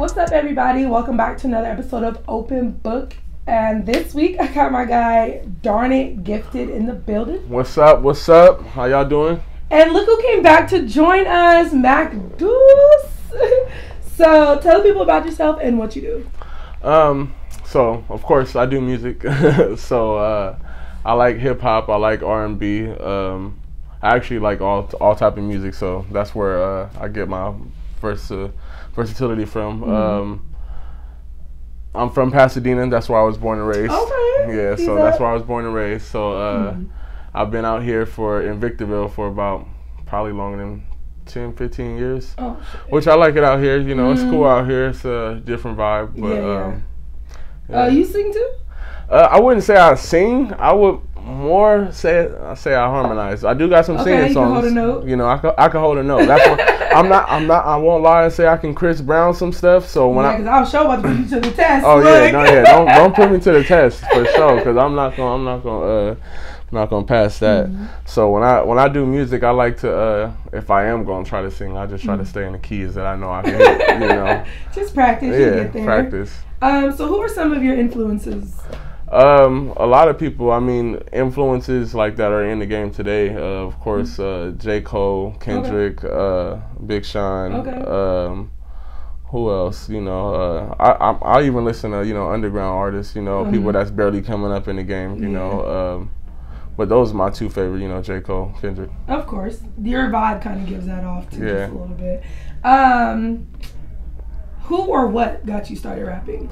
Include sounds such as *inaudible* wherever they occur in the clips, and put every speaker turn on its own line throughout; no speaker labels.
What's up, everybody? Welcome back to another episode of Open Book. And this week, I got my guy Darn It Gifted in the building.
What's up? What's up? How y'all doing?
And look who came back to join us, Mac Deuce. *laughs* so tell the people about yourself and what you do.
Um, so of course I do music. *laughs* so uh, I like hip hop. I like R and B. Um, I actually like all all type of music. So that's where uh, I get my first. uh, versatility from.
Mm-hmm.
Um, I'm from Pasadena. That's where I was born and raised.
Okay.
Yeah,
He's
so that's where I was born and raised. So uh,
Mhm.
I've been out here for in Victorville for about probably longer than 10, 15 years.
Oh,
Which I like it out here. You know, it's
Mhm.
cool out here. It's a different vibe. But
Yeah, yeah.
um,
uh, you sing too?
uh, I wouldn't say I sing. I would more say I say I harmonize. I do got some
Okay,
singing
you can
songs.
hold a note.
You know, I can, I can hold a note. That's what *laughs* I'm not. I'm not. I won't lie and say I can Chris Brown some stuff. So when
yeah,
I
because I was sure about to put you to the test.
oh yeah, no yeah, don't don't put me to the test for sure because I'm not gonna I'm not gonna uh I'm not gonna pass that.
Mm-hmm.
So when I when I do music, I like to uh if I am gonna try to sing, I just try
Mm-hmm.
to stay in the keys that I know I can hit. You know, *laughs*
Just practice.
yeah,
get there.
practice.
Um, so who are some of your influences?
Um, a lot of people. I mean, influences like that are in the game today. Uh, of course, uh, J. Cole, Kendrick, uh, Big Sean.
Okay.
Um, who else? You know, uh, I, I I even listen to you know underground artists. You know, people
Mhm.
that's barely coming up in the game. You
Yeah.
know, um, but those are my two favorite. You know, J. Cole, Kendrick.
Of course, your vibe kind of gives that off too,
Yeah.
just a little bit. Um, who or what got you started rapping?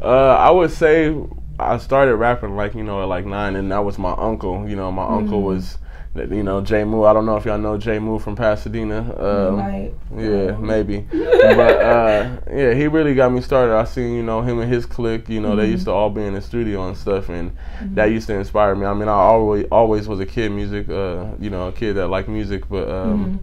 Uh, I would say I started rapping like you know at like nine, and that was my uncle. You know, my uncle
Mhm.
was, you know, J. Moo. I don't know if y'all know J. Moo from Pasadena. Um,
Like,
Yeah, maybe. *laughs* but uh, yeah, he really got me started. I seen, you know, him and his clique, you know, they
Mhm.
used to all be in the studio and stuff and
Mm-hmm.
that used to inspire me. I mean, I always always was a kid music, uh, you know, a kid that liked music, but um,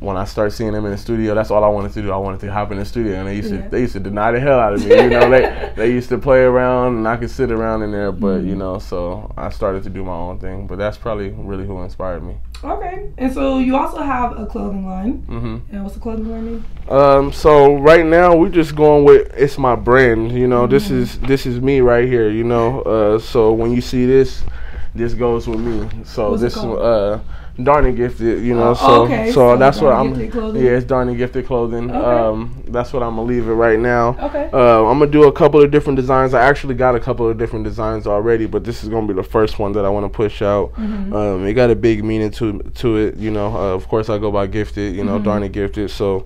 when I started seeing them in the studio, that's all I wanted to do. I wanted to hop in the studio and they used
Yeah.
to they used to deny the hell out of me. You know, they *laughs* they used to play around and I could sit around in there, but
Mhm.
you know, so I started to do my own thing. But that's probably really who inspired me.
okay, and so you also have a clothing line.
Mm-hmm.
And what's the clothing line name?
Um, so right now we're just going with it's my brand. You know, this
Mhm.
is this is me right here. You know, uh, so when you see this, this goes with me. So
What's
this
called?
uh, Darn Gifted. You know,
Oh,
so
okay,
so,
so
that's what I'm.
Clothing?
Yeah, it's Darn Gifted clothing.
Okay.
Um, that's what I'm gonna leave it right now.
Okay.
Uh, I'm gonna do a couple of different designs. I actually got a couple of different designs already, but this is gonna be the first one that I want to push out.
Mhm.
Um, it got a big meaning to to it. You know, uh, of course I go by gifted. You know,
Mhm.
darn it gifted. So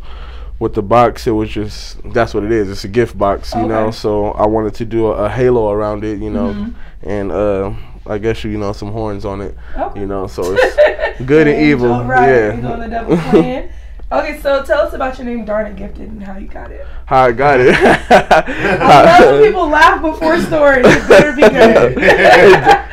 with the box, it was just that's what it is. It's a gift box. You know,
Okay.
so I wanted to do a, a halo around it. You know,
Mhm.
and uh, I guess you know some horns on it.
Okay.
You know, so it's *laughs* good and evil.
Right.
Yeah.
You're doing the double plan. Okay, so tell us about your name, Darn It Gifted, and how you got it.
How I got it.
I love when people laugh before stories. It better be good. *laughs*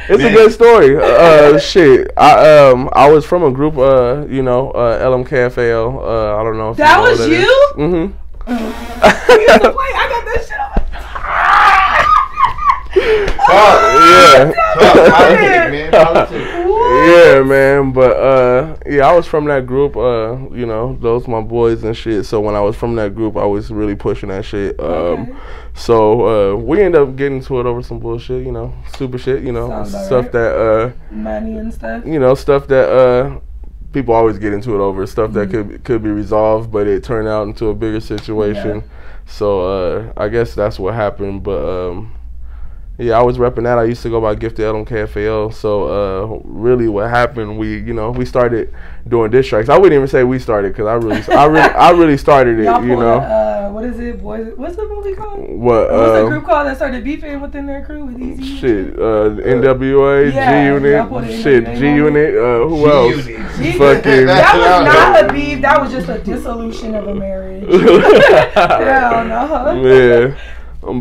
it's a good story. Uh, shit. I um I was from a group. Uh, you know, uh, LMKFAL. Uh, I don't know. If
That
you know
was you?
Mm-hmm. *laughs*
I got that shit.
Yeah.
Politics,
man. Politics.
Yeah, man, but uh, yeah, I was from that group. Uh, you know, those my boys and shit. So when I was from that group, I was really pushing that shit. Um,
Okay.
so uh, we ended up getting to it over some bullshit. You know, super shit. You know,
Sounds
stuff
right.
that uh,
Money and stuff.
you know, stuff that uh, people always get into it over. Stuff that
Mm-hmm.
could could be resolved, but it turned out into a bigger situation. So uh, I guess that's what happened. But um, yeah, I was repping that. I used to go by Gifted LMKFAL. So uh, really, what happened? We you know we started doing diss tracks. I wouldn't even say we started because I really I really I really started it.
Y'all
You know
a, uh, what is it, boys? What's the movie called?
what?
What's the
Uh,
group called that started beefing within their crew with Eazy?
Shit, uh, NWA,
Yeah,
G
put it in
Unit, shit, G Unit, uh, who else?
G-
Fucking-
That was *laughs* not a beef. That was just a *laughs* dissolution of a marriage. *laughs* Hell no.
yeah.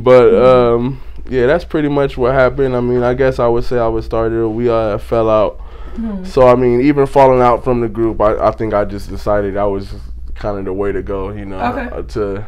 But um, yeah, that's pretty much what happened. I mean, I guess I would say I was started. We uh fell out.
Mhm.
So I mean, even falling out from the group, I, I think I just decided that was kind of the way to go. You know,
Okay.
uh, to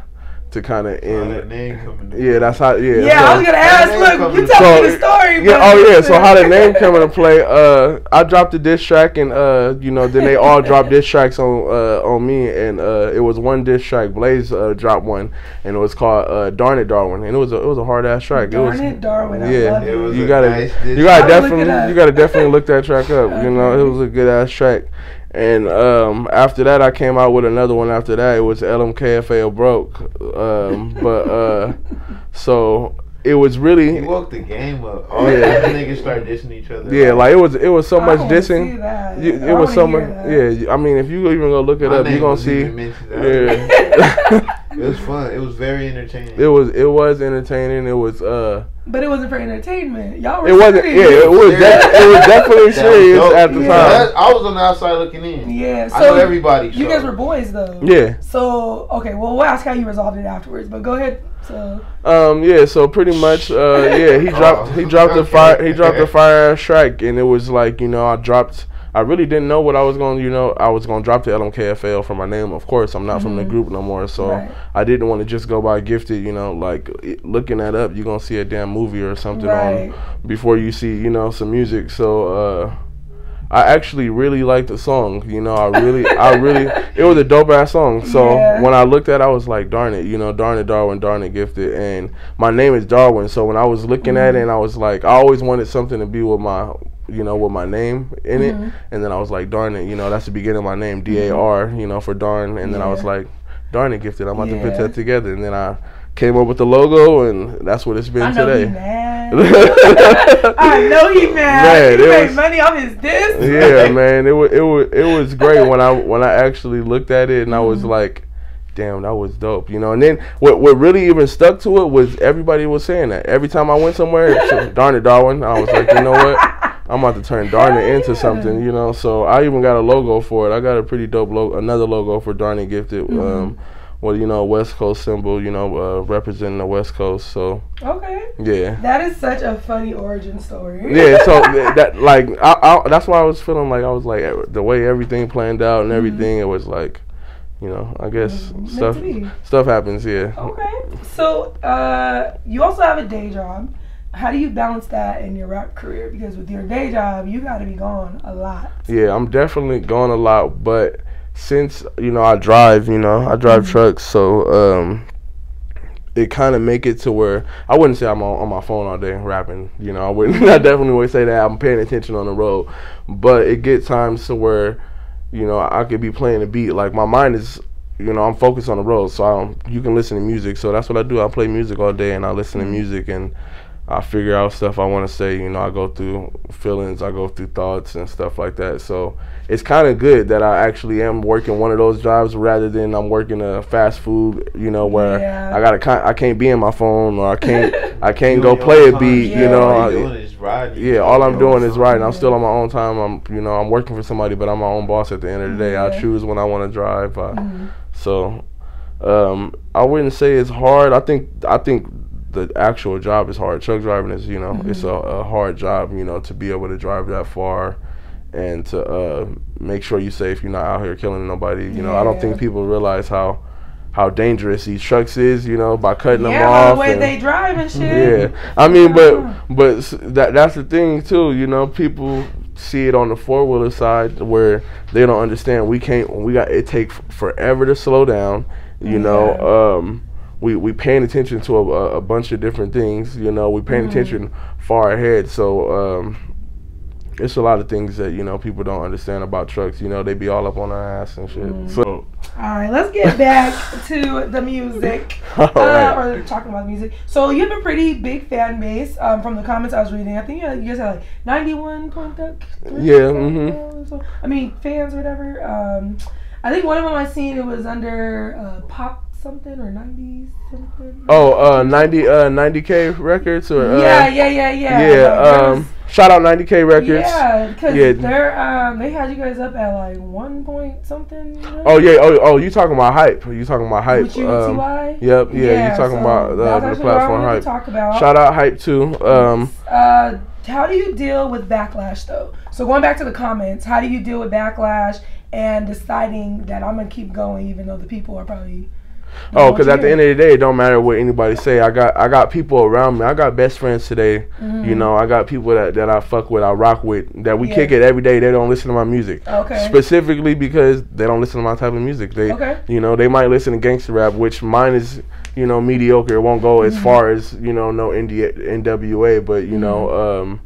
to kind of
How
end.
that name coming to
Yeah, that's how. Yeah.
Yeah,
so-
I was gonna ask.
name
Look, you
to-
tell me the story.
Yeah,
but-
oh yeah. So how the name *laughs* come into play? Uh, I dropped the diss track, and uh, you know, then they all dropped diss tracks on uh on me, and uh, it was one diss track. Blaze uh, dropped one, and it was called uh, "Darn It, Darwin," and it was a, it was a hard ass track.
Darn
it was,
it, Darwin. I
yeah.
love
It was
You
a
gotta,
nice
you gotta
track. I'll look it
definitely, you gotta definitely look that track up. You know, it was a good ass track. And um, after that, I came out with another one. After that, it was LMKFAO broke. Um, *laughs* but uh, so it was really
You woke the game up.
Oh,
All
yeah.
the niggas start dissing each other.
Yeah, like it was it was so
I
much
wanna see
dissing.
that.
You,
I
it was so
hear
much.
that.
Yeah, I mean, if you even go look it
My
up, you're gonna see.
even mentioned.
Yeah, *laughs*
It was fun. It was very entertaining.
it was it was entertaining. It was uh,
But it wasn't for entertainment. Y'all were
it wasn't.
serious.
Yeah, it was. De- it was definitely
That was
serious at the
Yeah.
time.
That- I was on the outside looking in.
Yeah, so
I know everybody.
You
so.
guys were boys though.
Yeah.
So okay, well we'll ask how you resolved it afterwards, but go ahead. So
Um. Yeah. So pretty much. Uh. Yeah. He *laughs* dropped. He
Oh,
dropped the fire. He dropped the *laughs* fire ass track, and it was like you know I dropped. I really didn't know what I was going to, you know, I was going to drop the LMKFL for my name. Of course, I'm not from the group no more, so
Right.
I didn't want to just go by gifted, you know, like it- looking that up, you're going to see a damn movie or something
Right.
on before you see, you know, some music. So, uh, I actually really liked the song, you know, I really, I really, *laughs* it was a dope ass song. So
Yeah.
when I looked at it, I was like, darn it, you know, darn it, Darwin, darn it, gifted. And my name is Darwin. So when I was looking at it
Mm-hmm.
and I was like, I always wanted something to be with my, you know, with my name in it.
Mhm.
And then I was like, darn it, you know, that's the beginning of my name, D A R, you know, for darn. And then I was
Mm-hmm.
Like, darn it, gifted. I'm about to put that together. And then I came up with the logo, and that's what it's been
I know
today.
he mad. *laughs* I know he mad.
Man,
he made
was-
money off his disc.
yeah, *laughs* man, it was it was it was great *laughs* when I when I actually looked at it and I was
Mhm.
like, damn, that was dope, you know. And then what what really even stuck to it was everybody was saying that every time I went somewhere, darn it, Darwin. I was like, you know what? I'm about to turn darn it
Hell
into something, you know. So I even got a logo for it. I got a pretty dope logo, another logo for darn it gifted.
Mhm.
Um, well, you know, West Coast symbol, you know, uh, representing the West Coast. So
Okay.
yeah.
That is such a funny origin story.
yeah, so *laughs* that like I, I, that's why I was feeling like I was like the way everything planned out and
Mhm.
everything. It was like, you know, I guess
Mhm.
Stuff stuff happens. Yeah,
Okay. So, uh, you also have a day job. How do you balance that in your rap career? Because with your day job, you got to be gone a lot.
yeah. I'm definitely going a lot, but since you know I drive, you know, I drive
Mhm.
trucks, so um, it kind of make it to where I wouldn't say I'm on, on my phone all day rapping. You know, I wouldn't. *laughs* I definitely would say that I'm paying attention on the road, but it gets times to where, you know, I could be playing a beat. Like my mind is, you know, I'm focused on the road, so I don't, you can listen to music. So that's what I do. I play music all day, and I listen to music and. I figure out stuff I want to say. You know, I go through feelings, I go through thoughts and stuff like that. So it's kind of good that I actually am working one of those jobs rather than I'm working a fast food. You know, where
Yeah.
I gotta I can't be in my phone or I can't I *laughs* can't go play a beat.
Yeah.
You know,
all
I-
you doing is riding.
yeah, all I'm doing is
right.
riding. I'm still on my own time. I'm, you know, I'm working for somebody, but I'm my own boss at the end of the day. I choose when I want to drive. Uh,
Mhm.
so, um, I wouldn't say it's hard. I think, I think the actual job is hard. Truck driving is, you know, it's a,
Mm-hmm.
a hard job. You know, to be able to drive that far, and to uh, make sure you're safe. You're not out here killing nobody. You know, I don't think people realize how how dangerous these trucks is. You know, by cutting them off.
by the way
and-
they drive and shit.
yeah, I mean, but
Yeah.
but s- that that's the thing too. You know, people see it on the four wheeler side where they don't understand. We can't. We got it take forever to slow down. You know, um, we we paying attention to a, a, a bunch of different things. You know, we paying
Mhm.
attention far ahead. So. Um, it's a lot of things that you know people don't understand about trucks. You know, they be all up on our ass and shit.
Mm.
So,
All right, let's get *laughs* back to the music. *laughs*
all
Uh,
right.
or talking about music. So you have a pretty big fan base. Um, from the comments I was reading, I think you, you guys have like ninety-one ninety-one point three.
Yeah, mhm.
I mean fans or whatever. Um, I think one of them I seen it was under uh, pop something or nineties something.
Oh, uh, 90 uh 90k records or uh,
yeah, yeah, yeah, yeah.
Yeah, um, shout out 90K Records.
Yeah, because
Yeah.
they're um they had you guys up at like one point something. right?
Oh yeah, oh oh, you talking about hype? You talking about hype?
With you
Um, yep, yeah, you talking
so
about uh, the
actually what I
platform hype.
Talk about.
Shout out hype too. Um,
Uh, how do you deal with backlash though? So going back to the comments, how do you deal with backlash and deciding that I'm gonna keep going even though the people are probably
Oh, because at the end of the day, it don't matter what anybody say. I got I got people around me. I got best friends today.
Mm-hmm.
You know, I got people that, that I fuck with, I rock with, that we
Yeah.
kick it every day. They don't listen to my music.
Okay.
Specifically because they don't listen to my type of music. They,
Okay.
you know, they might listen to gangster rap, which mine is, you know, mediocre. It won't go as
Mm-hmm.
far as you know, no NWA, but you know,
Mm-hmm.
um,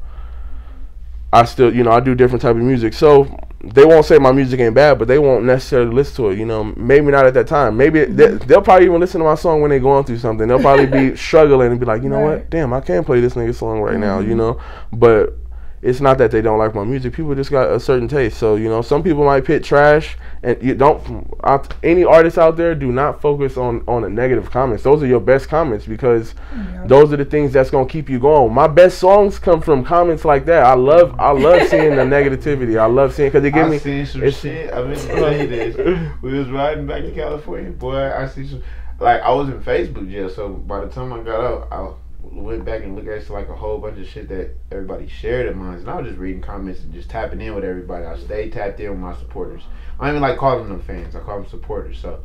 I still, you know, I do different type of music. So they won't say my music ain't bad, but they won't necessarily listen to it. You know, maybe not at that time. Maybe
Mm-hmm.
they, they'll probably even listen to my song when they're going through something. They'll probably be *laughs* struggling and be like, you know
Right.
what, damn, I can't play this nigga song right now.
Mm-hmm.
You know, but it's not that they don't like my music. People just got a certain taste. So you know, some people might pit trash, and you don't. I, any artists out there do not focus on on the negative comments. Those are your best comments because
Yeah.
those are the things that's gonna keep you going. My best songs come from comments like that. I love I love seeing the *laughs* negativity. I love seeing because it give
I
me.
seen some shit. I mean, tell you this. We was riding back to California, boy. I see some. Like I was in Facebook jail, so by the time I got out, I went back and looked at like a whole bunch of shit that everybody shared of mine, and I was just reading comments and just tapping in with everybody. I stayed tapped in with my supporters. I don't even like calling them fans. I call them supporters. So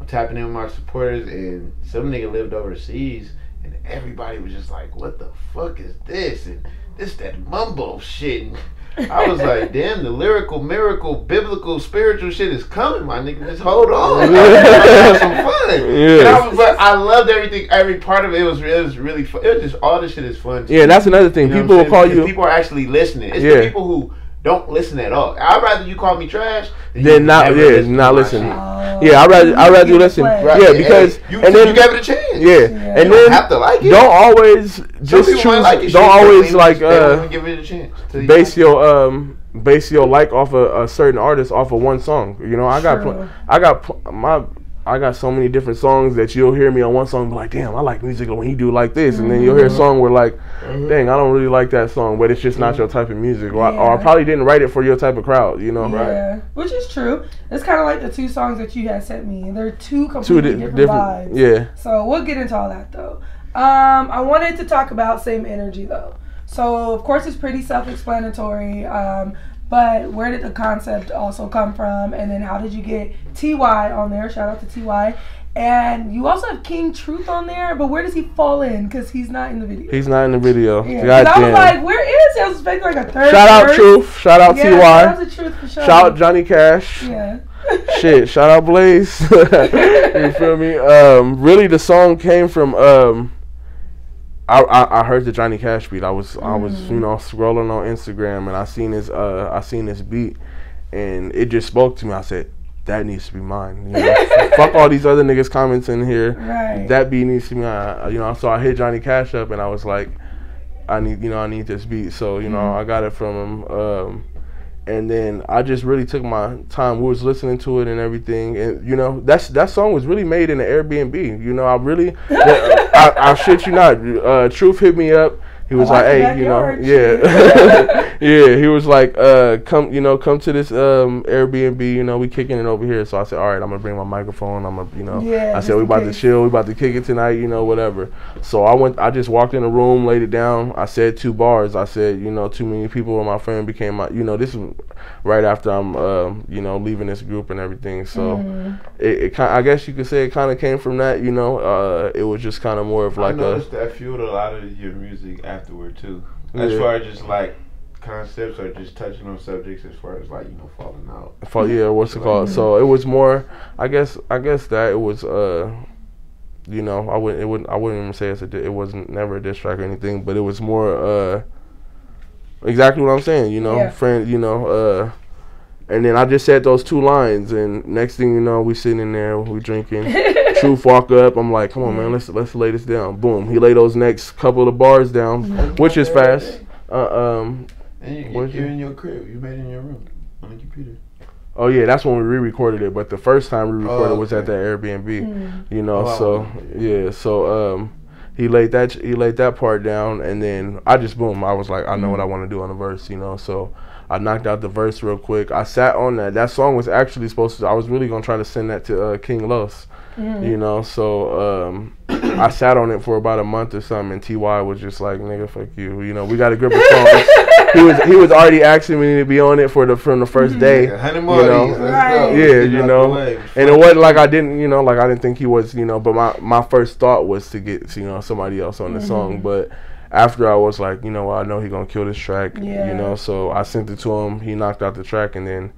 I'm tapping in with my supporters, and some nigga lived overseas, and everybody was just like, "What the fuck is this?" and this that mumbo shit. And *laughs* I was like, "Damn, the lyrical, miracle, biblical, spiritual shit is coming, my nigga. Just hold on, *laughs* have some fun." And I was, but I loved everything, every part of it. It was, it was really fun. It was just all this shit is fun.
Yeah,
me.
that's another thing.
You know
people will call?
Because
you.
People are actually listening. It's
Yeah.
the people who don't listen at all. I'd rather you call me trash than
Then not yeah,
listen
not
to my
listen.
Oh,
Yeah, I'd rather I'd rather you listen.
Right,
Yeah,
hey,
because
you,
and then
you gave it a chance.
yeah,
Yeah.
and
You don't
then
have to like it.
don't always just choose.
like it,
don't always like uh
give it a chance.
base your um base your like off a, a certain artist off of one song. You know, I got
True.
pl- I got pl- my I got so many different songs that you'll hear me on one song and be like, damn, I like music when he do like this, and then you'll hear a song where like, dang, I don't really like that song, but it's just not your type of music, or, I, or I probably didn't write it for your type of crowd. You know,
Yeah, which is true. It's kind of like the two songs that you had sent me. They're two
two
completely
di-
different,
different,
vibes.
yeah.
So we'll get into all that though. Um, I wanted to talk about same energy though. So of course it's pretty self-explanatory. Um, but where did the concept also come from? And then how did you get Ty on there? Shout out to Ty. And you also have King Truth on there, but where does he fall in? Because he's not in the video.
He's not in the video.
Yeah,
God
I was like, where is he? I was expecting like a third.
shout out
verse.
Truth. Shout out
Yeah,
Ty.
shout out Truth for sure.
Shout out Johnny Cash.
Yeah. *laughs*
Shit, shout out Blaze. *laughs* you feel me? Um, really, the song came from. Um, I, I I heard the Johnny Cash beat. I was I was
Mm.
you know scrolling on Instagram and I seen his uh I seen this beat, and it just spoke to me. I said that needs to be mine. You know, *laughs* fuck all these other niggas comments in here.
Right.
That beat needs to be mine. You know, so I hit Johnny Cash up and I was like, I need you know I need this beat. So you know
Mm-hmm.
I got it from him. Um, and then I just really took my time. We was listening to it and everything, and you know that's that song was really made in the Airbnb. You know, I really, I, *laughs* I I shit you not. Uh, Truth hit me up. He was
I
like,
like
"Hey, you know, yeah, *laughs* *laughs* yeah." He was like, uh, "Come, you know, come to this um Airbnb. You know, we kicking it over here." So I said, "All right, I'm gonna bring my microphone. I'm gonna, you know."
Yeah,
I said, "We
in
about to chill. We about to kick it tonight. You know, whatever." So I went. I just walked in the room, laid it down. I said two bars. I said, "You know, too many people with my friend became my. You know, this is right after I'm, um, you know, leaving this group and everything. So
Mhm.
it, it kind. I guess you could say it kind of came from that. You know, uh, it was just kind of more of
I
like a.
noticed that fueled a lot of your music afterward too. As
Yeah.
far as just like concepts or just touching on subjects, as far as like you know falling out.
For, yeah, what's it called? So it was more. I guess. I guess that it was. Uh, you know, I wouldn't. It wouldn't. I wouldn't even say it's a. di- It wasn't never a diss track or anything, but it was more. Uh, exactly what I'm saying. You know,
Yeah.
friend. You know. Uh, and then I just said those two lines, and next thing you know, we sitting in there, we drinking. *laughs* Truth walk up. I'm like, come on, man, let's let's lay this down. Boom. He lay those next couple of bars down, which is fast. Uh, um.
And you,
Where's
you're
your-
in your crib. You made it in your room on the computer.
Oh yeah, that's when we re-recorded it. But the first time we recorded
Oh,
was at
okay.
that Airbnb.
Mm.
You know,
Oh,
so yeah, so um, he laid that he laid that part down, and then I just boom, I was like, I know what I want to do on the verse, you know. So I knocked out the verse real quick. I sat on that. That song was actually supposed to. I was really gonna try to send that to uh, King Los.
Mhm.
You know, so um, *coughs* I sat on it for about a month or something, and Ty was just like, "Nigga, fuck you." You know, we got a grip of songs. *laughs* he was he was already asking me to be on it for the from the 1st day.
A hundred more
You know,
of these. Let's
Right.
Yeah, you know, and it wasn't like I didn't, you know, like I didn't think he was, you know. But my my first thought was to get, you know, somebody else on the song. But after I was like, you know, what, I know he gonna kill this track,
Yeah.
you know. So I sent it to him. He knocked out the track, and then,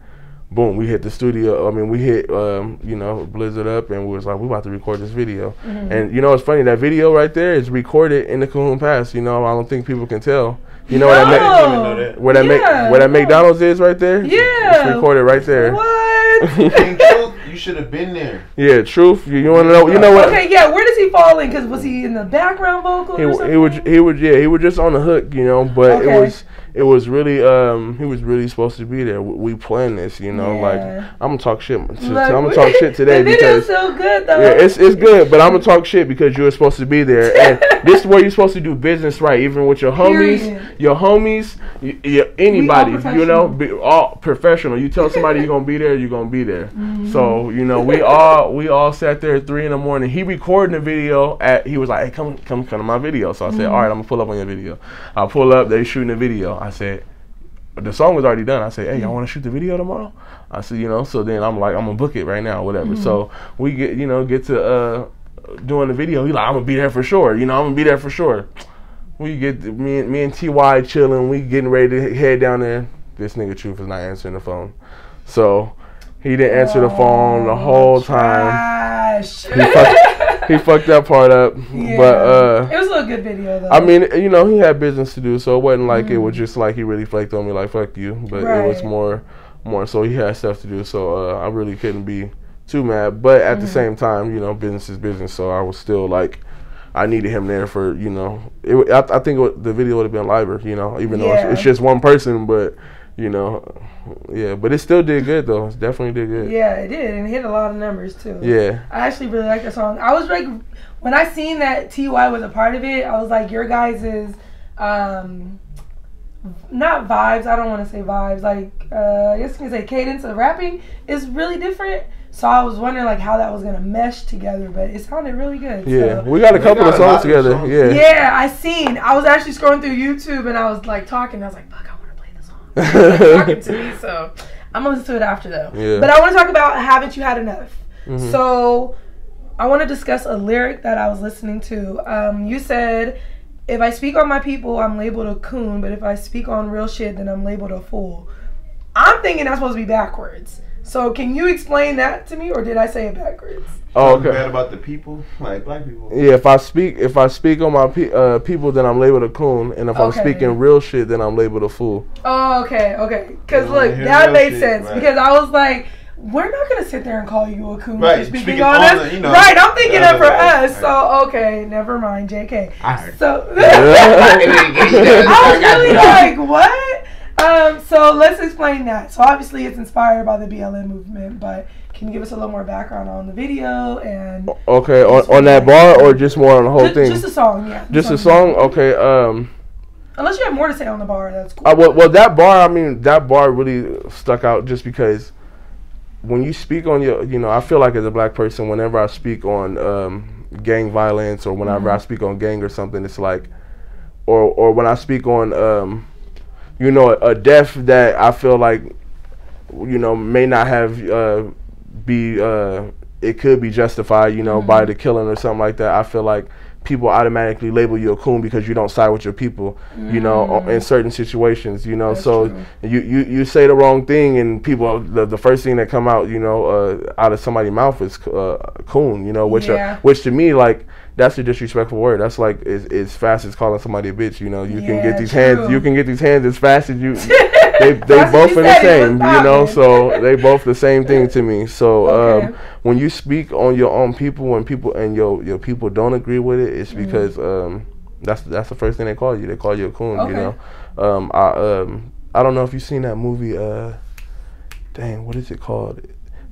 boom, we hit the studio. I mean, we hit, um, you know, Blizzard up, and we was like, we about to record this video. And you know, it's funny that video right there is recorded in the Cajon Pass. You know, I don't think people can tell. You know what
No.
I meant?
I didn't even know that.
Where that
Yeah,
make where that. McDonald's is right there.
Yeah.
it's recorded right there.
What? *laughs* *laughs*
King Truth, you should have been there.
Yeah, truth. You, you want to know? You know what?
okay, yeah. Where does he fall in? Because was he in the background vocal
He,
or
he would he would yeah he was just on the hook you know but
Okay.
it was it was really um he was really supposed to be there. We, we planned this you know
Yeah.
like I'm gonna talk shit to,
Like,
I'm gonna talk shit today *laughs*
the
because
so good though.
yeah it's it's good but I'm gonna talk shit because you were supposed to be there. *laughs* And this is where you're supposed to do business right? Even with your homies
Period.
your homies y anybody you know? Be all professional. You tell somebody you're gonna be there you're gonna be there.
Mm-hmm.
so you know we all we all sat there at three in the morning. He recording the video at he was like hey come come come to my video. So I said
Mm-hmm.
all right I'm gonna pull up on your video. I pull up they shooting the video I said the song was already done. I said, "Hey, y'all want to shoot the video tomorrow?" I said, "You know." So then I'm like, "I'm gonna book it right now, whatever." So we get, you know, get to uh doing the video. He like, "I'm gonna be there for sure." You know, I'm gonna be there for sure. We get me and me and Ty chilling. We getting ready to head down there. This nigga Truth is not answering the phone, so he didn't answer the phone the whole time. He he fucked that part up,
Yeah.
but uh.
it was a good video though.
I mean, you know, he had business to do, so it wasn't like it was just like he really flaked on me like "fuck you," but it was. More, more so he had stuff to do. So uh, I really couldn't be too mad, but at the
Mm-hmm.
same time, you know, business is business. So I was still like, I needed him there for you know, it, I, I think it, the video would have been liver, you know, even though it's, it's just one person, but you know, yeah, but it still did good though. It definitely did good.
yeah, it did, and it hit a lot of numbers too.
Yeah.
I actually really like the song. I was like, when I seen that Ty was a part of it, I was like, your guys is, um, not vibes. I don't want to say vibes. Like, uh, I guess you can say cadence of rapping is really different. So I was wondering like how that was gonna mesh together, but it sounded really good.
Yeah,
so.
we got a couple
got
of songs together.
songs.
Yeah.
Yeah, I seen. I was actually scrolling through YouTube and I was like talking. I was like, "Fuck, talking *laughs* to me, so I'm gonna listen to it after though.
Yeah.
But I want to talk about "Haven't You Had Enough."
Mhm.
So I want to discuss a lyric that I was listening to. Um, you said, "If I speak on my people, I'm labeled a coon, but if I speak on real shit, then I'm labeled a fool." I'm thinking that's supposed to be backwards. So can you explain that to me, or did I say it backwards?
Oh,
Talking
okay.
Bad about the people, like black people.
Yeah, if I speak if I speak on my pe- uh, people, then I'm labeled a coon, and if I'm speaking real shit, then I'm labeled a fool.
Oh, okay, okay. Because look, that made
shit,
sense.
right.
Because I was like, we're not gonna sit there and call you a coon
Right,
for speaking,
speaking
on
on
us.
the- you know,
right, I'm thinking
the
it for
other way,
us. So okay, never mind, Jk.
I heard.
So *laughs*
I
I was really like, what? Um, so let's explain that. So obviously, it's inspired by the BLM movement, but can you give us a little more background on the video and
Okay, on, on that bar or just more on the whole
just,
thing?
just a song? Yeah,
Just a song. Okay. Um.
Unless you have more to say on the bar, that's cool.
Uh, well, well, that bar. I mean, that bar really stuck out just because when you speak on your, you know, I feel like as a black person, whenever I speak on um, gang violence or whenever I speak on gang or something, it's like, or or when I speak on, um, you know, a, death that I feel like, you know, may not have uh, be uh, it could be justified, you know, by the killing or something like that. I feel like people automatically label you a coon because you don't side with your people, you know, in certain situations, you know.
That's
so
true.
you, you you say the wrong thing and people the, the first thing that come out, you know, uh, out of somebody's mouth is uh, coon, you know, which uh,
Yeah.
which to me like that's a disrespectful word. That's like as, as fast as calling somebody a bitch. You know, you can get these
true.
hands. You can get these hands as fast as you. *laughs* they they both are the
said, it was
same. You know, so they both the same thing to me. So
Okay.
um, when you speak on your own people, when people and your your people don't agree with it,
Mm-hmm.
it's because um, that's that's the first thing they call you. They call you a coon.
Okay.
You know, um, I um, I don't know if you've seen that movie. Uh, dang, what is it called?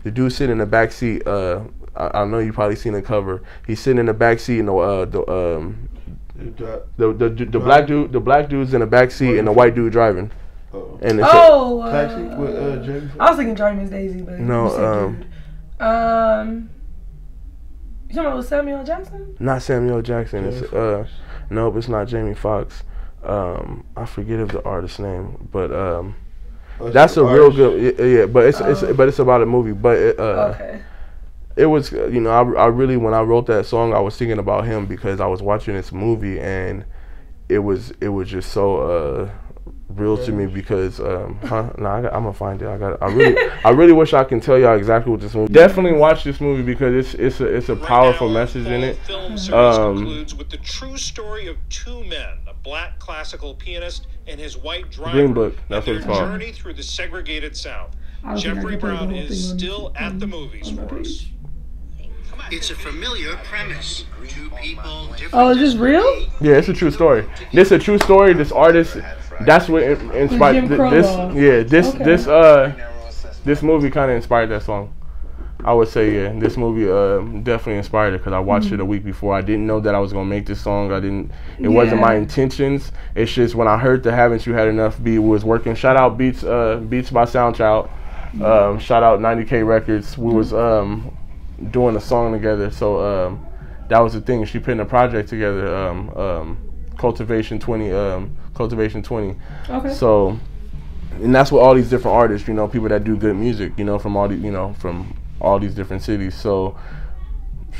The dude sitting in the back seat. Uh, I, I know you probably seen the cover. He's sitting in the back seat, and the uh, the um, the the, the, the black dude, the black dude's in the back seat, and the white dude driving. And it's
Oh, uh,
Taxi with uh, Jamie.
I was thinking Try Miss Daisy, but
No, um,
dude. Um, You talking about Samuel Jackson?
Not Samuel Jackson. It's uh, nope, it's not Jamie Foxx. Um, I forget of the artist's name, but um,
Oh,
that's a
so
real good. Yeah, yeah but it's it's
Oh.
but it's about a movie. But it, uh,
okay.
It was you know I, I really when I wrote that song I was thinking about him because I was watching this movie and it was it was just so uh real to me because um *laughs* huh no I got, I'm gonna find it I got I really I really wish I can tell y'all exactly what this movie definitely watch this movie because it's it's a it's a powerful
now,
message in
Fall
it
Film series
Um,
concludes with the true story of two men, a black classical pianist and his white driver.
Green Book, that's
and
what it's
their
called.
journey through the segregated South.
I don't think I
Jeffrey
could play the
Brown is
on-
still at the
on-
movies for us.
Page.
It's a familiar premise. Two people, different
Oh, is this real?
yeah it's a true story this is a true story this artist that's what inspired th- this yeah this
Okay.
this uh this movie kind of inspired that song. I would say yeah, this movie uh, definitely inspired it because I watched it a week before. I didn't know that I was gonna make this song. I didn't. It wasn't my intentions. It's just when I heard the "Haven't You Had Enough" beat was working. Shout out Beats uh, Beats by Soundchild. Um, shout out 90K Records. We was um, doing a song together. So um, that was the thing. She putting a project together. Um, um, Cultivation 20. Um, Cultivation 20.
Okay.
So, and that's what all these different artists, you know, people that do good music, you know, from all the, you know, from all these different cities. So,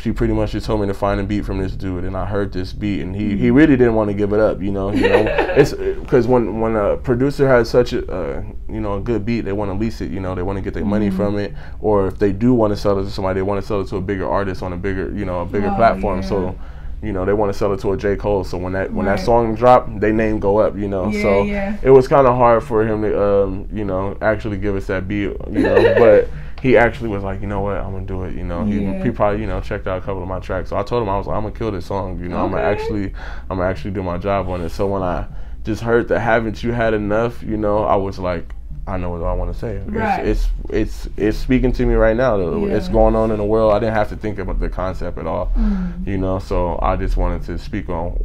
she pretty much just told me to find a beat from this dude, and I heard this beat, and he, he really didn't want to give it up, you know. You know, *laughs* it's because when when a producer has such a uh, you know a good beat, they want to lease it, you know, they want to get their money from it, or if they do want to sell it to somebody, they want to sell it to a bigger artist on a bigger you know a bigger
Oh,
platform.
yeah.
So. You know they want to sell it to a J Cole, so when that when
Right.
that song drop, they name go up. You know,
Yeah,
so
yeah.
it was kind of hard for him to, um, you know, actually give us that beat, you know. *laughs* but he actually was like, you know what, I'm gonna do it. You know, he,
Yeah.
he probably, you know, checked out a couple of my tracks. So I told him I was like, I'm gonna kill this song. You know, I'm gonna actually, I'm gonna actually do my job on it. So when I just heard that, haven't you had enough? You know, I was like. I know what I want to say.
Right.
It's, it's it's it's speaking to me right now. It's going on in the world. I didn't have to think about the concept at all.
Mm.
You know, so I just wanted to speak on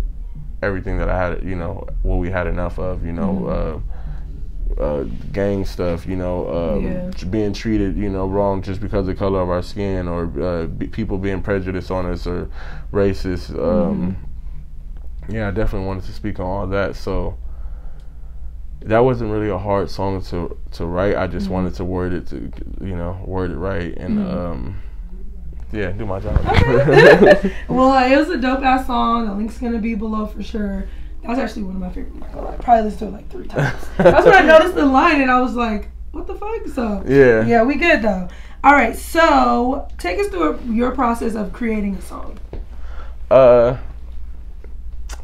everything that I had, you know, what we had enough of, you know, uh, uh, gang stuff, you know, um,
Yeah.
being treated, you know, wrong just because of the color of our skin, or uh, be, people being prejudiced on us or racist. Um, Yeah, I definitely wanted to speak on all that. So that wasn't really a hard song to to write. I just wanted to word it to, you know, word it right and. Um, yeah, do my *laughs* job. *laughs*
well, it was a dope ass song. The link's gonna be below for sure. That was actually one of my favorite. I'm not gonna lie. Probably listened to it like three times. *laughs* That's when I noticed the line and I was like, "What the fuck?" So
yeah.
yeah, we good though. All right, so take us through your process of creating a song.
Uh,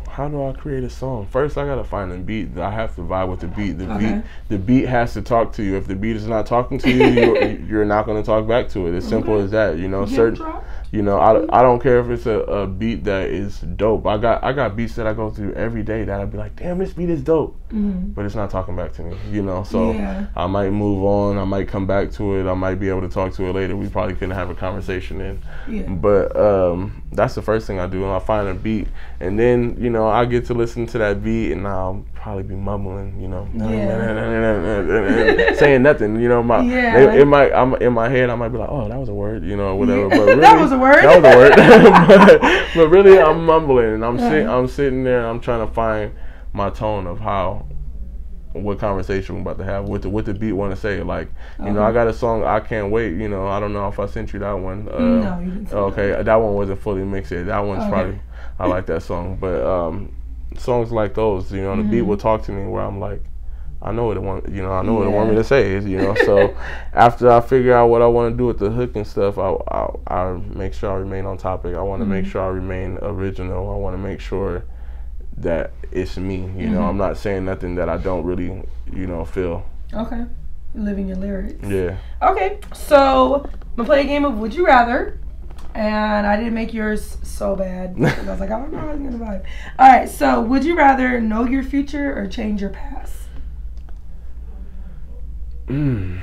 how do I create a song? First, I gotta find a beat. I have to vibe with the beat. The
Okay.
beat, the beat has to talk to you. If the beat is not talking to you, you're, *laughs* you're not gonna talk back to it. As simple
Okay.
as that. You know, certain. You know, I, I don't care if it's a, a beat that is dope. I got I got beats that I go through every day that I'd be like, damn, this beat is dope,
Mhm.
but it's not talking back to me. You know, so
Yeah.
I might move on. I might come back to it. I might be able to talk to it later. We probably couldn't have a conversation then.
Yeah.
But um, that's the first thing I do. I find a beat, and then you know I get to listen to that beat, and I'll probably be mumbling, you know, *laughs* saying nothing. You know, my
Yeah.
it, might I'm in my head. I might be like, oh, that was a word, you know, whatever. But *laughs* really,
That was a word?
That was a word. *laughs* but, but really, I'm mumbling, and I'm sitting.
Uh-huh.
I'm sitting there. and I'm trying to find my tone of how what conversation we're about to have, what the what the beat want to say. Like, you know, I got a song, I can't wait. You know, I don't know if I sent you that one. Uh,
No, you didn't send
Okay, that one wasn't fully mixed yet. That one's
Okay.
probably I like that song, but um, songs like those, you know, the
Mm-hmm.
beat will talk to me where I'm like. I know what it want, you know. I know what it want me to say, is, you know. So *laughs* after I figure out what I want to do with the hook and stuff, I I, I make sure I remain on topic. I want to make
Mm-hmm.
sure I remain original. I want to make sure that it's me. You know,
Mm-hmm.
I'm not saying nothing that I don't really, you know, feel.
Okay. Living your lyrics.
Yeah.
Okay, so I'm gonna play a game of Would You Rather, and I didn't make yours so bad *laughs* I was like, I don't know how I'm gonna vibe. All right, so would you rather know your future or change your past?
Mm,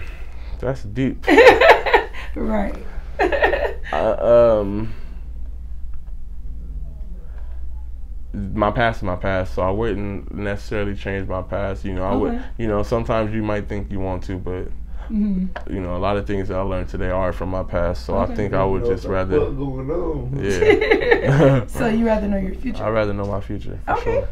that's deep. *laughs*
right. *laughs*
I, um, my past is my past, so I wouldn't necessarily change my past. You know, I would. You know, sometimes you might think you want to, but
Mm-hmm.
you know, a lot of things that I learned today are from my past. So
Okay.
I think I would just
What
rather,
going on?
yeah, *laughs*
so you rather know your future.
I'd rather know my future. For
Okay.
Sure.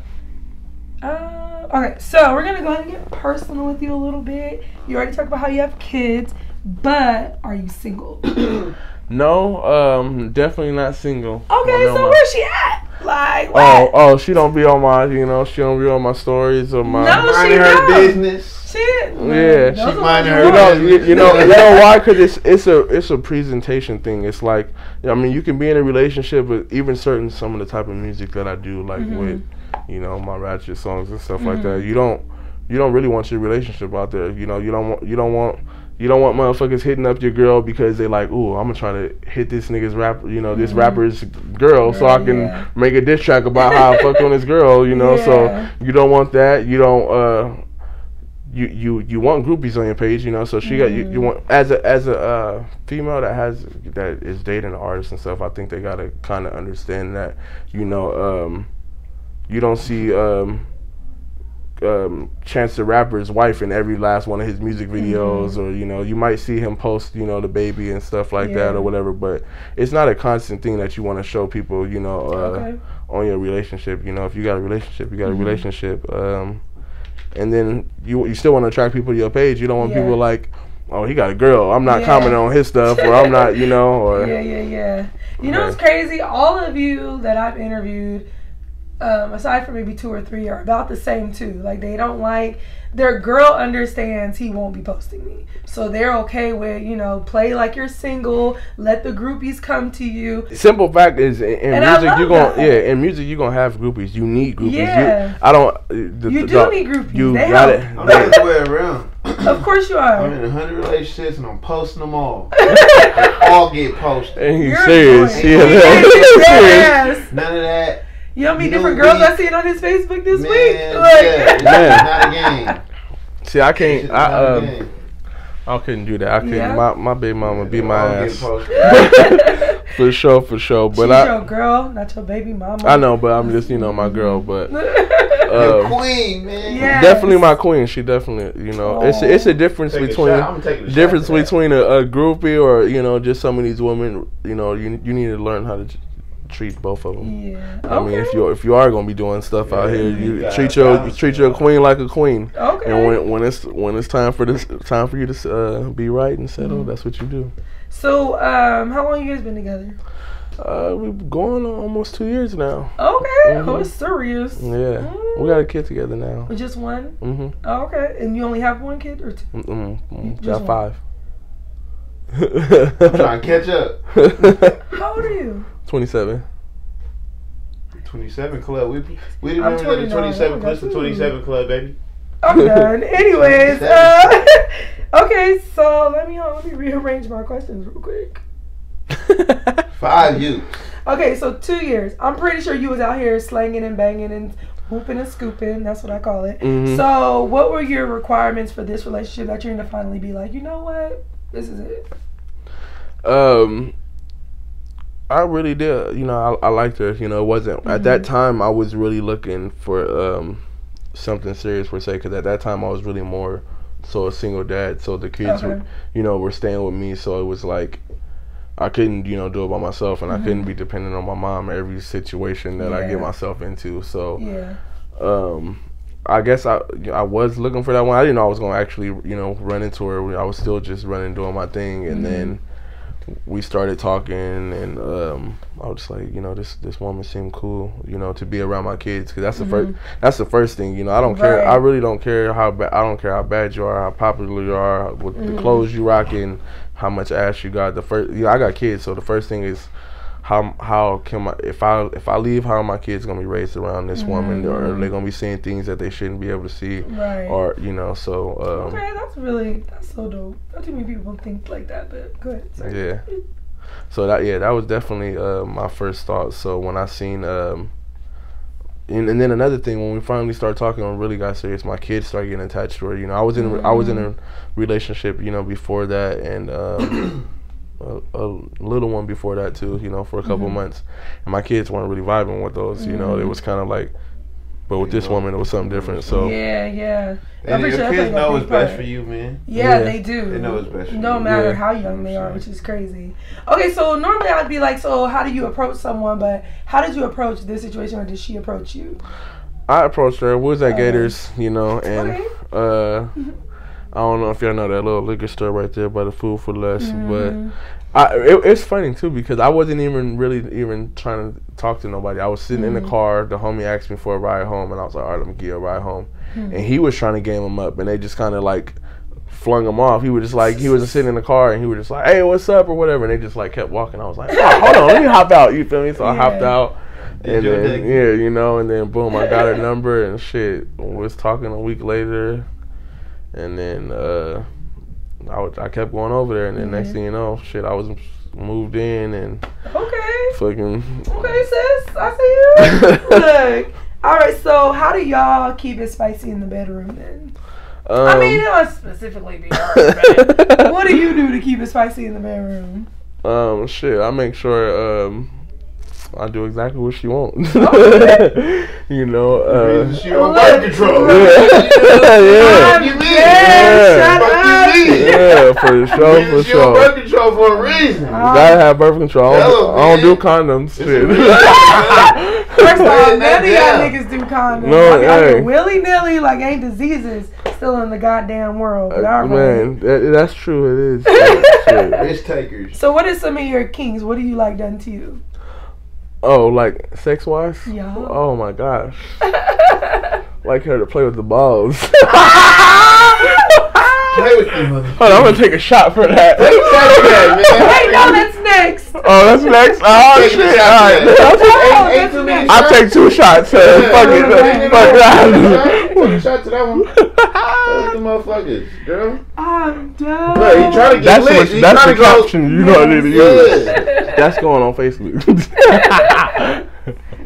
Uh, okay, so we're gonna go ahead and get personal with you a little bit. You already talked about how you have kids, but are you single? *coughs*
No, um, definitely not single.
Okay, so
No, no,
where's she at? Like,
Oh,
what?
oh, she don't be on my, you know, she don't be on my stories or my.
No.
Mind
she
her
don't.
business.
Shit.
Yeah.
Those
She
are
mind her
You know, you, you know, you know *laughs* why? Because it's it's a it's a presentation thing. It's like, I mean, you can be in a relationship, but even certain some of the type of music that I do, like
Mhm.
with, you know, my ratchet songs and stuff like
Mhm.
that. You don't you don't really want your relationship out there. You know, you don't want you don't want. You don't want motherfuckers hitting up your girl because they like, ooh, I'm gonna try to hit this nigga's rap, you know, this
Mhm.
rapper's girl, so I can
yeah.
make a diss track about how I *laughs* fucked on this girl, you know.
Yeah.
So you don't want that. You don't. uh you you you want groupies on your page, you know. So she got you, you want as a as a uh, female that has that is dating artists and stuff. I think they gotta kind of understand that, you know, um, you don't see um, um, Chance the Rapper's wife in every last one of his music videos, or you know, you might see him post, you know, the baby and stuff like that or whatever. But it's not a constant thing that you want to show people, you know, uh,
Okay.
on your relationship. You know, if you got a relationship, you got a
Mhm.
relationship. Um, and then you you still want to attract people to your page. You don't want
Yeah.
people like, oh, he got a girl. I'm not
Yeah.
commenting on his stuff, or I'm not, you know, *laughs* or
Yeah, yeah, yeah. You know it's crazy? All of you that I've interviewed, um, aside from maybe two or three, are about the same too. Like they don't like their girl understands he won't be posting me, so they're okay with you know play like you're single, let the groupies come to you.
Simple fact is, in, in music,
love
you gonna
that.
yeah, in music you're gonna have groupies. You need groupies.
Yeah.
You, I don't. uh, The,
You
the-
do
the-
need groupies.
You
They
got
help.
it.
I'm the way around. *coughs*
Of course you are.
I'm in a hundred relationships and I'm posting them all. *laughs* all get posted.
And he's
You're
serious. Yeah,
He
that-
is *laughs*
serious.
serious.
None of that.
You know how many
You
different
know,
girls
we-
I seen on his Facebook this
Man,
week?
yeah,
Like, *laughs*
it's
Man.
not a game.
See, I can't.
not
I
a
um. I couldn't do that. I couldn't.
Yeah.
My my baby mama beat my ass. *laughs* *laughs* for sure, for sure. But
She's
I
your girl, not your baby mama.
I know, but I'm just you know my girl. But
Your
uh,
queen, man.
Yeah.
definitely my queen. She definitely you know it's a, it's a difference
Take
between
shot. A
difference between a, a groupie or you know just some of these women. You know you you need to learn how to t- treat both of them.
yeah.
I mean, if you if you are gonna be doing stuff out here,
you
you treat your you
balance
treat your queen like a queen.
okay.
And when when it's when it's time for this time for you to uh, be right and settle,
Mhm.
that's what you do.
so, um, how long you guys been together?
Uh, we've going on almost two years now.
Okay.
Mhm.
Oh, it's serious.
Yeah,
Mm.
we got a kid together now.
Just one.
Mhm.
Oh, okay. And you only have one kid or two?
Mm-mm. Mm,
Just
Got five.
I'm trying to catch up.
How old are you?
Twenty-seven.
27 Club. We we didn't
I'm
remember the 27
I
Club. the 27 Club, baby.
I'm *laughs* done. Anyways, uh, *laughs* okay. So let me uh, let me rearrange my questions real quick. *laughs*
Five you.
Okay, so two years. I'm pretty sure you was out here slanging and banging and whooping and scooping. That's what I call it.
Mhm.
So, what were your requirements for this relationship that you're gonna finally be like, you know what, this is it?
Um, I really did. You know, I, I liked her. You know, it wasn't at that time. I was really looking for um something serious per se, because at that time I was really more so a single dad. So the kids, were, you know, were staying with me. So it was like I couldn't, you know, do it by myself, and I couldn't be dependent on my mom in every situation that I get myself into. So
Yeah.
um I guess I I was looking for that one. I didn't know I was gonna actually you know run into her. I was still just running doing my thing, and
Mhm.
then we started talking, and um I was just like you know this this woman seemed cool, you know, to be around my kids because that's the first that's the first thing. You know, I don't care.
Mm-hmm.
I really don't care how bad. I don't care how bad you are, how popular you are, what
Mhm.
the clothes you rocking, how much ass you got. The first, you know, I got kids, so the first thing is how how can my if I if I leave, how are my kids gonna be raised around this woman, or are they gonna be seeing things that they shouldn't be able to see,
Mm-hmm. Right.
or you know, so um,
okay, that's really that's so dope. Not too many people think like that, but good. Sorry.
yeah. So that yeah, that was definitely uh, my first thought. So when I seen um, and, and then another thing when we finally started talking and really got serious, my kids started getting attached to her. You know, I was in a, I was in a relationship, you know, before that, and um, *coughs* a, a little one before that too. You know, for a couple
Mhm.
months, and my kids weren't really vibing with those. You know, it
Mhm.
was kind of like But with this woman, it was something different. So
Yeah, yeah.
And
pretty
your
sure
kids know
big
what's best for you, man.
Yeah,
Yeah.
they do.
They know what's best for
No
you.
matter
Yeah.
how young they are, which is crazy. Okay, so normally I'd be like, so how do you approach someone? But how did you approach this situation, or did she approach you?
I approached her. We was at
Okay.
Gators, you know, and
Okay.
uh, I don't know if y'all know that little liquor store right there by the Food 4 Less,
Mhm.
but I it, it's funny too because I wasn't even really even trying to talk to nobody. I was sitting in
Mm-hmm.
the car. The homie asked me for a ride home, and I was like, "All right, let me give you a ride home."
Hmm.
And he was trying to game him up, and they just kind of like flung him off. He was just like he was just sitting in the car, and he was just like, "Hey, what's up?" or whatever, and they just like kept walking. I was like, oh, "Hold on, let me hop out." You feel me? So I hopped out.
Did
And then, yeah, you know, and then boom, I got her number and shit. Was talking a week later, and then uh, I was, I kept going over there, and then next
Mhm.
thing you know, shit, I was moved in and
Okay.
fucking.
Okay, sis. I see you. *laughs* Look. All right. So, how do y'all keep it spicy in the bedroom then?
Um,
I mean, not specifically be but *laughs* what do you do to keep it spicy in the bedroom?
um, shit, I make sure um, I do exactly what she wants. *laughs*
Okay. *laughs*
you know, uh,
she on birth control.
yeah,
I'm *laughs*
you mean?
Yeah.
Shut
Fuck
up.
you mean?
yeah, for sure, for
she on birth control for a reason.
Uh,
Gotta have birth control. I don't, I don't do condoms. Shit.
First of all, none of y'all niggas do condoms.
No,
like, out here
hey.
willy nilly, like ain't diseases still in the goddamn world. But all right.
Man, that, that's true. It is. Shit.
Risk takers.
So, what is some of your kings? What do you like done to you?
Oh, like sex wise?
Yeah.
Oh my gosh. *laughs* Like her to play with the balls. *laughs*
Play with them, mother.
Hold on, I'm gonna take a shot for that.
Take that, *laughs* man.
Wait, no, that's next.
Oh, that's next. Oh shit!
shot
All
for
right,
Oh,
that. Ain't- ain't
that's
too many
next.
I'll take two shots. Uh, fuck it.
Yeah,
Fuck
Take a
that.
shot to that one. *laughs* Play the motherfuckers, girl.
I'm done.
Look, he trying to get
That's
lit.
what,
He
that's the
go.
caption you know I need to use. That's going on Facebook. *laughs*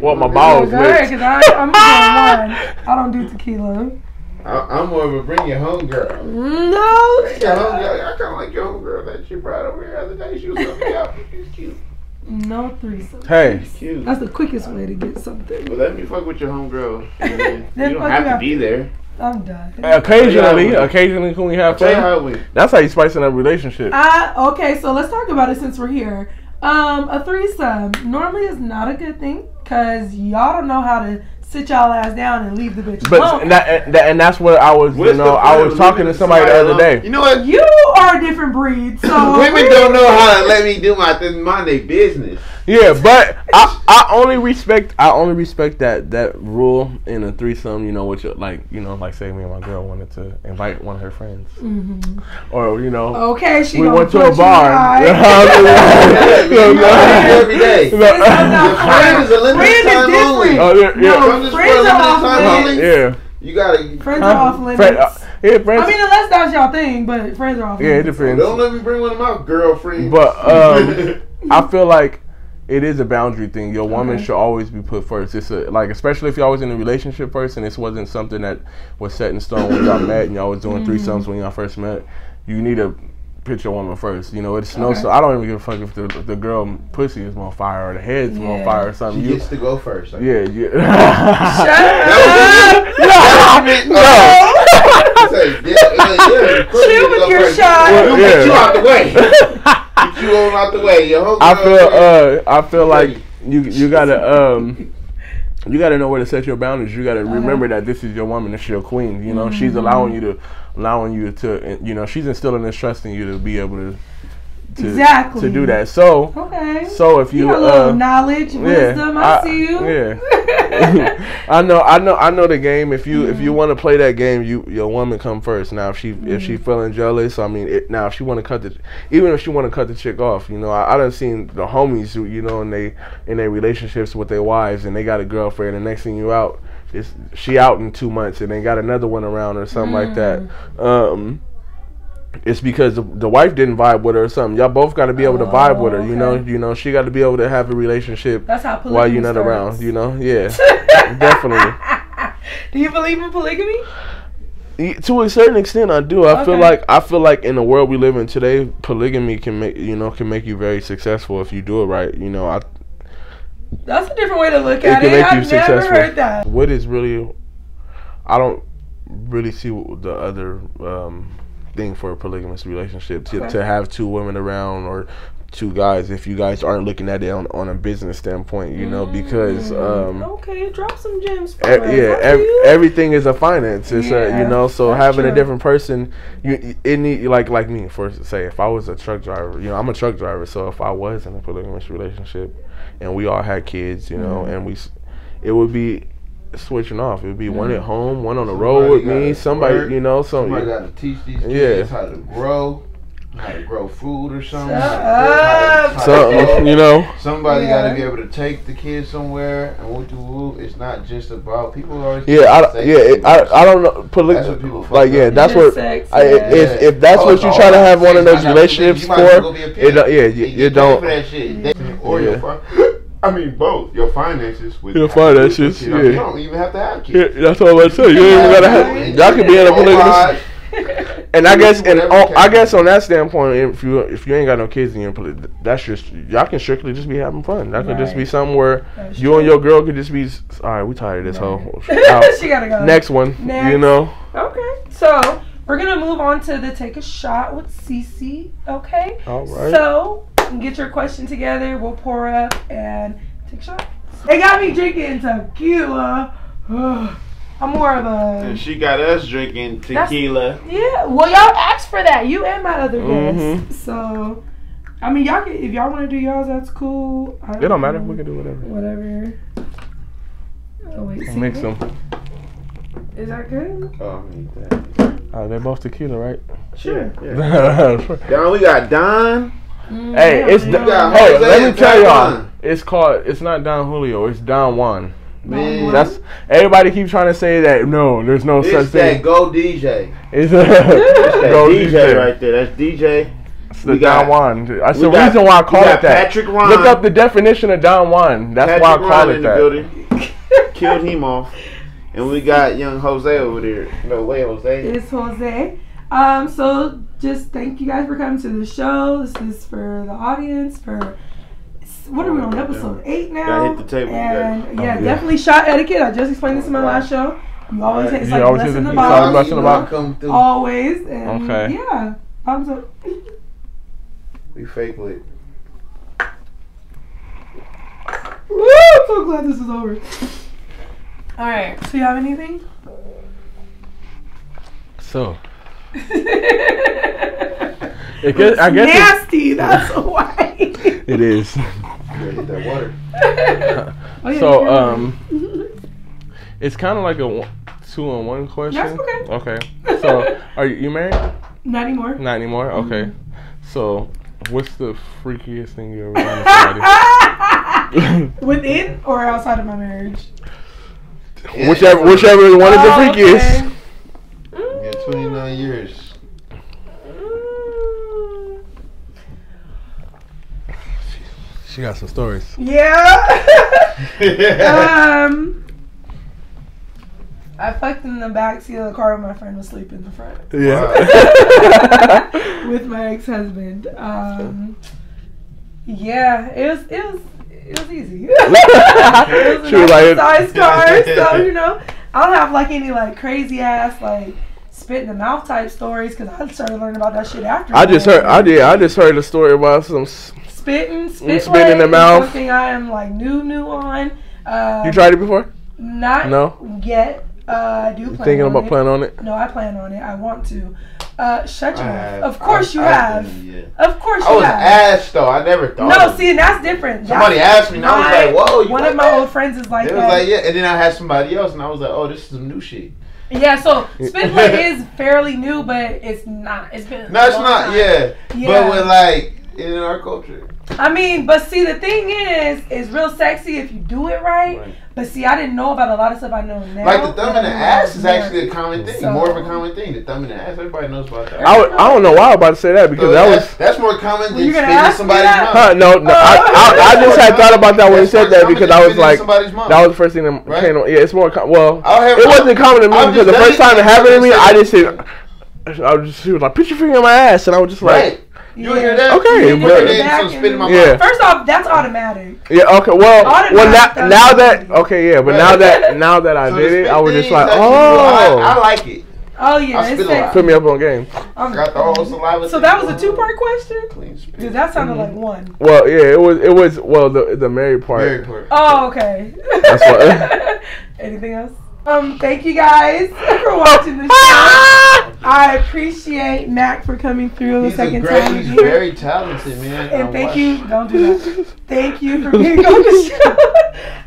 what my balls
Go ahead,
lit.
cause I, I'm doing one. I don't do tequila.
I, I'm more of a bring your home girl.
No.
Yeah, home girl. I kind of like your home girl that you brought over here the other day. She was looking out. She's cute.
No threesome.
Hey,
Cute.
That's the quickest way to get something.
Well, let me fuck with your homegirl. *laughs* You
Then
don't have
you
to
up.
be there.
I'm done.
occasionally, occasionally when we have
Tell
fun,
how it went.
that's how you spicing up a relationship.
Uh, okay, so let's talk about it since we're here. Um, a threesome normally is not a good thing because y'all don't know how to sit y'all ass down and leave the bitch
But
alone.
and, that, and, that, and that's what I was, you know, I was talking to somebody the other day.
You know what?
you are a different breed, so *laughs*
Women don't know how to let me do my thing, mind business.
Yeah, but I, I only respect I only respect that that rule in a threesome. You know, which like you know, like say me and my girl wanted to invite one of her friends,
Mhm.
or you know,
Okay, she
we went to a bar.
high.
Yeah, *laughs*
No,
you
no. *laughs*
every day.
No,
Your friend is a limited time only.
different.
Oh, yeah, yeah.
No, friends are off limits.
yeah.
You gotta.
Friends are off limits.
Friend, uh, yeah, friends.
I mean, unless that's y'all thing, but friends are off
yeah, it depends.
Don't let me bring one of my girlfriends.
But um, *laughs* I feel like it is a boundary thing. Your woman
Okay.
should always be put first. It's a, like especially if y'all was in a relationship first and this wasn't something that was set in stone when y'all met and y'all was doing
Mm-hmm.
threesomes when y'all first met. You need to put your woman first. You know, it's no. So I don't even give a fuck if the the girl pussy is on fire or the head's
Yeah.
on fire or
she
something. You,
gets to go first. Like,
yeah, yeah.
Shut up!
Say, yeah, yeah, yeah. Of course you
Chill
get to
with
go
your
first.
shot.
We'll
Yeah.
get you out the way. Get out the way. Your whole
I feel uh I feel like you you gotta um you gotta know where to set your boundaries. You gotta remember that this is your woman, this is your queen. You know, she's allowing you to allowing you to you know, she's instilling this trust in you to be able to to,
Exactly.
to do that. So
Okay.
so if
you
you
got a little
uh
knowledge, wisdom. I, see you.
Yeah. *laughs* *laughs* I know, I know, I know the game. If you if you want to play that game, you your woman come first. Now if she if she feeling jealous, I mean, it, now if she want to cut the even if she want to cut the chick off, you know, I, I done seen the homies who you know in they in their relationships with their wives and they got a girlfriend and next thing you out, it's she out in two months and they got another one around or something like that. Um. It's because the, the wife didn't vibe with her or something. Y'all both got to be able to vibe with her. You know,
Oh,
you know, she got to be able to have a relationship
That's how polygamy
while you're not
starts.
around. You know, yeah, *laughs* definitely.
Do you believe in polygamy?
To a certain extent, I do. I feel like I feel like in the world we live in today, polygamy can make you know can make you very successful if you do it right. You know, I
That's a different way to look
it
at
can
it.
make
I've
you
never
successful.
heard that.
What is really, I don't really see the other um, thing for a polygamous relationship to,
Okay.
to have two women around or two guys if you guys aren't looking at it on, on a business standpoint, you know, because um,
Okay, drop some gems for
E- yeah, ev- everything is a finance. It's a, you know, so having a different person, you it need like like me for say if I was a truck driver, you know, I'm a truck driver, so if I was in a polygamous relationship and we all had kids, you know,
Mm-hmm.
and we, it would be switching off. It would be one
Mm-hmm.
at home, one on the
Somebody
road with me, somebody,
work,
you know, so
Somebody got to teach these kids
Yeah.
how to grow, how to grow food or something.
Shut
how to how to- how
something, you know.
Somebody
Yeah.
got to be able to take the kids somewhere and whoop de whoop. It's not just about people always.
Yeah, I,
say
yeah, it, I, I don't know. Poly-
That's what people
like, yeah, that's
Just
what.
sex,
I,
yeah.
if, if that's
Oh,
what
it's
you
all
try to
about
have one of those
I got things
relationships
you might as well go
for,
be
it yeah, you,
You
you don't.
for that shit. They- or your
Yeah.
fi- I mean, both your finances with
Your
how you do
finances,
shit. I
yeah.
You don't even have to have
Yeah,
kids.
that's all I'm saying. You ain't even gotta have. Y'all can be in a polygamous. *laughs* And I guess, and
Whatever
on,
oh,
I guess on that standpoint, if you if you ain't got no kids in your poly, that's just y'all can strictly just be having fun. That could just be
Right.
something where
That's
you
true.
and your girl could just be. All right, we tired of this whole. *laughs*
she
Out.
gotta go.
Next one, you know.
Okay, so we're gonna move on to the take a shot with Cece. Okay.
All right.
So get your question together. We'll pour up and take a shot. They got me drinking tequila. *sighs* I'm more of a
And she got us drinking
That's-
tequila.
yeah. Well, y'all asked for that. You and my other guest.
Mhm.
So, I mean, y'all can if y'all want to do y'all, that's cool. I
It don't matter.
know.
We can do whatever.
Whatever. Oh wait, see,
Mix them.
Is that good?
Oh, I need that.
Uh, they're both tequila, right?
Sure.
Yeah. Don, *laughs* we got Don.
Hey, it's
Mm,
Don- hey. Let me tell y'all.
Don.
It's called. It's not Don Julio. It's Don Juan.
Man,
That's everybody keeps trying to say that. No, there's no such
it's that
thing.
Go DJ. *laughs*
It's
That
Go
DJ,
DJ.
right there. That's DJ.
It's the
We
Don
got-
Juan. That's
we
the
got-
reason why I call it that.
Patrick Ron.
Look up the definition of Don Juan. That's
Patrick
why I call
Ron
it
in the
that.
building. *laughs* Killed him off. And we got young Jose over there. No way, Jose.
It's Jose. Um, so just thank you guys for coming to the show. This is for the audience. For what are we on episode eight now?
Gotta hit the table,
And
guys.
yeah,
yeah.
definitely shot etiquette. I just explained this in my last show. You always
Alright.
it's
You
like
always
bless
hit
in
the-
the
always
bottom.
bless
you know?
Come through.
Always. And
Okay.
Yeah. Thumbs up.
We fake lit.
Woo! I'm so glad this is over. All right. So you have anything?
So *laughs*
it
it guess, I guess
nasty. *laughs* That's why.
it, *laughs* it is.
You gotta hit that water.
Oh, yeah,
So
yeah.
um, it's kind of like a two on one question.
That's okay.
Okay. So are you, you married?
Not anymore.
Not anymore. Okay. So what's the freakiest thing you ever done to somebody?
Within or outside of my marriage?
whichever whichever one is the
Oh,
freakiest.
okay.
Yeah, 29 years.
She got some stories.
Yeah. *laughs* um, I fucked in the back seat of the car when my friend was sleeping in the front
Yeah. *laughs*
with my ex-husband. Um, yeah, it was it was it was easy. *laughs* it was a
was
nice
like,
size car, so you know I don't have like any like crazy ass like spit in the mouth type stories because I started learning about that shit after.
I just heard. I did. I just heard a story about some. s-
spitting, spit
spit in the mouth.
Something I am like new, new on. Uh,
You tried it before?
Not
No?
yet. Uh, I do plan
Thinking
on
about
it.
playing on it?
No, I plan on it. I want to. Uh, shut your
I
mouth.
have.
Of course you
I- I've
have.
done it,
Of course
I
you
was
have.
asked though. I never thought.
no,
of
see, and that's different.
Somebody
That's
asked me, and I was like, "Whoa!" You
One
like
of my
that?
old friends is like
It was like, yeah, and then I had somebody else, and I was like, "Oh, this is some new shit."
Yeah, so *laughs* spit play is fairly new, but it's not. It's been.
No, it's not. Yeah,
Yeah.
but with like in our culture,
I mean, but see, the thing is, it's real sexy if you do it right.
Right.
But see, I didn't know about a lot of stuff I know now.
like the thumb in the ass is actually a common thing,
So-
more of a common thing. The thumb in the ass, everybody knows about that.
I, would, I don't know why I was about to say that because
So
that
that's,
was.
that's more common than
you gonna
spitting
ask
somebody's
that?
mouth.
Huh, no, no. I, I, I just had thought about that when you said that because I was like, that was the first thing that
Right?
came on. Yeah, it's more. Com- well,
I'll have-
it wasn't common to me
I've
because the first time
it.
it happened to me,
I've just
just said, I was just, she was like, put your finger in my ass. And I was just like,
Right. You hear that?
Okay,
you
but-
hear? So spit in my
Yeah.
First off, that's automatic.
Yeah. Okay. Well.
Automatic
Well. Now, now that. Okay. Yeah. But now that. *laughs* Now that I
So
did it, I was just like,
oh, cool. I, I like it.
Oh yeah,
I
it's
spit a lot.
Put me up on game.
I'm-
Got the whole saliva.
So that was a two part question.
Clean spit.
Dude, that sounded
Mm-hmm.
like one.
Well, yeah. It was. It was. Well, the the married part.
Very important.
Oh, okay.
That's what- *laughs*
Anything else? Um, thank you guys *laughs* for watching the show. I appreciate Mac for coming through the
He's a
second
great.
time
He's
here.
very talented, man.
and
I
thank
watch-
you. Don't do that. *laughs* Thank you for being on the show. *laughs*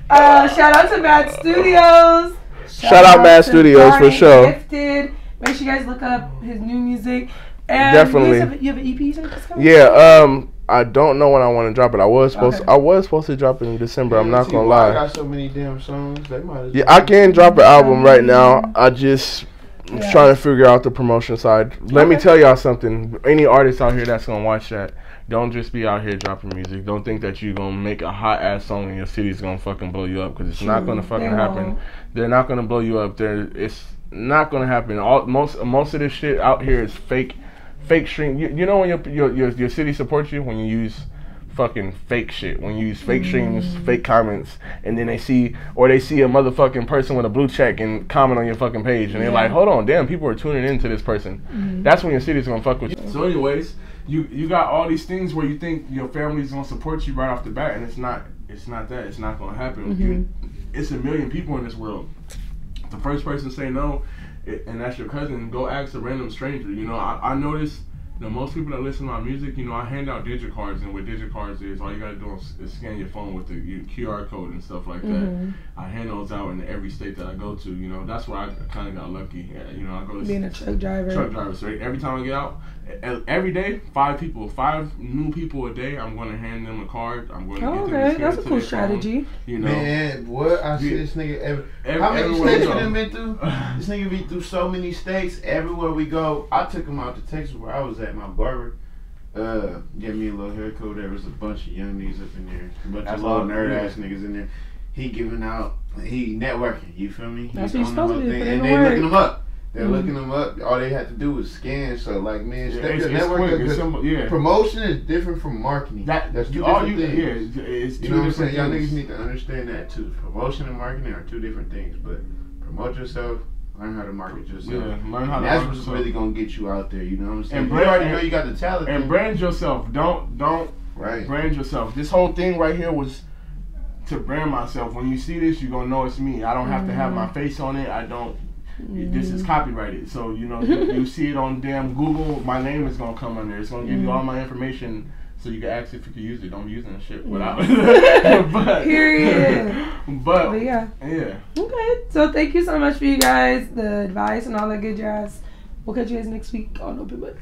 Uh, shout out to Mad Studios.
Shout out Mad
to
Studios for
Brian
sure.
Gifted. Make sure you guys look up his new music. And
Definitely.
You, have, you have an EP you think that's coming?
Yeah. Um. I don't know when I want to drop it. I was supposed.
Okay.
To, I was supposed to drop it in December. I'm not gonna
why I
lie.
got so many damn songs. They might
Yeah, I can drop an album right now. I just
Yeah.
trying to figure out the promotion side. Let me tell y'all something. Any artist out here that's gonna watch that, don't just be out here dropping music. Don't think that you're gonna make a hot ass song and your city's gonna fucking blow you up because it's not gonna fucking
They
happen.
won't.
They're not gonna blow you up. There, it's not gonna happen. All most most of this shit out here is fake, fake stream. You, you know when your, your your your city supports you when you use fucking fake shit. When you use fake streams, mm. fake comments, and then they see or they see a motherfucking person with a blue check and comment on your fucking page, and they're like, hold on, damn, people are tuning into this person. Mm-hmm. That's when your city's gonna fuck with you. So, anyways, you you got all these things where you think your family's gonna support you right off the bat, and it's not. It's not that. It's not gonna happen. You, mm-hmm. it's a million people in this world. The first person to say no, i- and that's your cousin, go ask a random stranger. You know, I, I notice. You know, most people that listen to my music, you know, I hand out digit cards, and what digit cards is, all you gotta do is, scan your phone with the QR code and stuff like that. Mm-hmm. I hand those out in every state that I go to. You know, that's where I kind of got lucky. You know, I go to
Being a truck driver.
truck drivers. Right? Every time I get out, every day, five people, five new people a day. I'm going to hand them a card. I'm going to
Oh,
get them to
okay, that's a cool
their phone.
strategy.
You know,
Man, what I see this nigga every,
Every-
how many
everywhere
states
we
we done been through? *sighs* This nigga be through so many states. Everywhere we go, I took him out to Texas where I was at. My barber, uh, gave me a little haircut. There was a bunch of young niggas up in there, a bunch
That's
of little nerd
yeah.
ass niggas in there. He giving out, he networking. You feel me?
That's
He
what you're
on the
supposed to do,
thing, And they
work.
looking him up. They're
Mhm.
looking them up. All they had to do was scan. So like, man,
Yeah, it's, it's
network
quick.
up,
It's
'cause.
Yeah.
Promotion is different from marketing.
That
That's two
all
different
you,
things.
yeah, it's,
You know what I'm saying? Y'all niggas need to understand that too. Promotion and marketing are two different things, but promote yourself, learn how to market yourself.
Yeah, learn how
And
to
that's what's
yourself.
really gonna get you out there. You know what I'm saying?
And
you
brand-
already
and-
know you got the talent.
and brand yourself. Don't don't
right.
brand yourself. This whole thing right here was to brand myself. When you see this, you're gonna know it's me. I don't have to have my face on it. I don't. This is mm. copyrighted, so you know you, you see it on damn Google. My name is gonna come under. It's gonna give you all mm. my information, so you can ask if you can use it. Don't be using that shit mm. without. *laughs* *laughs* but,
Period. *laughs*
But
But yeah.
yeah.
Okay. So thank you so much for you guys, the advice and all that good jazz. We'll catch you guys next week on Open Book.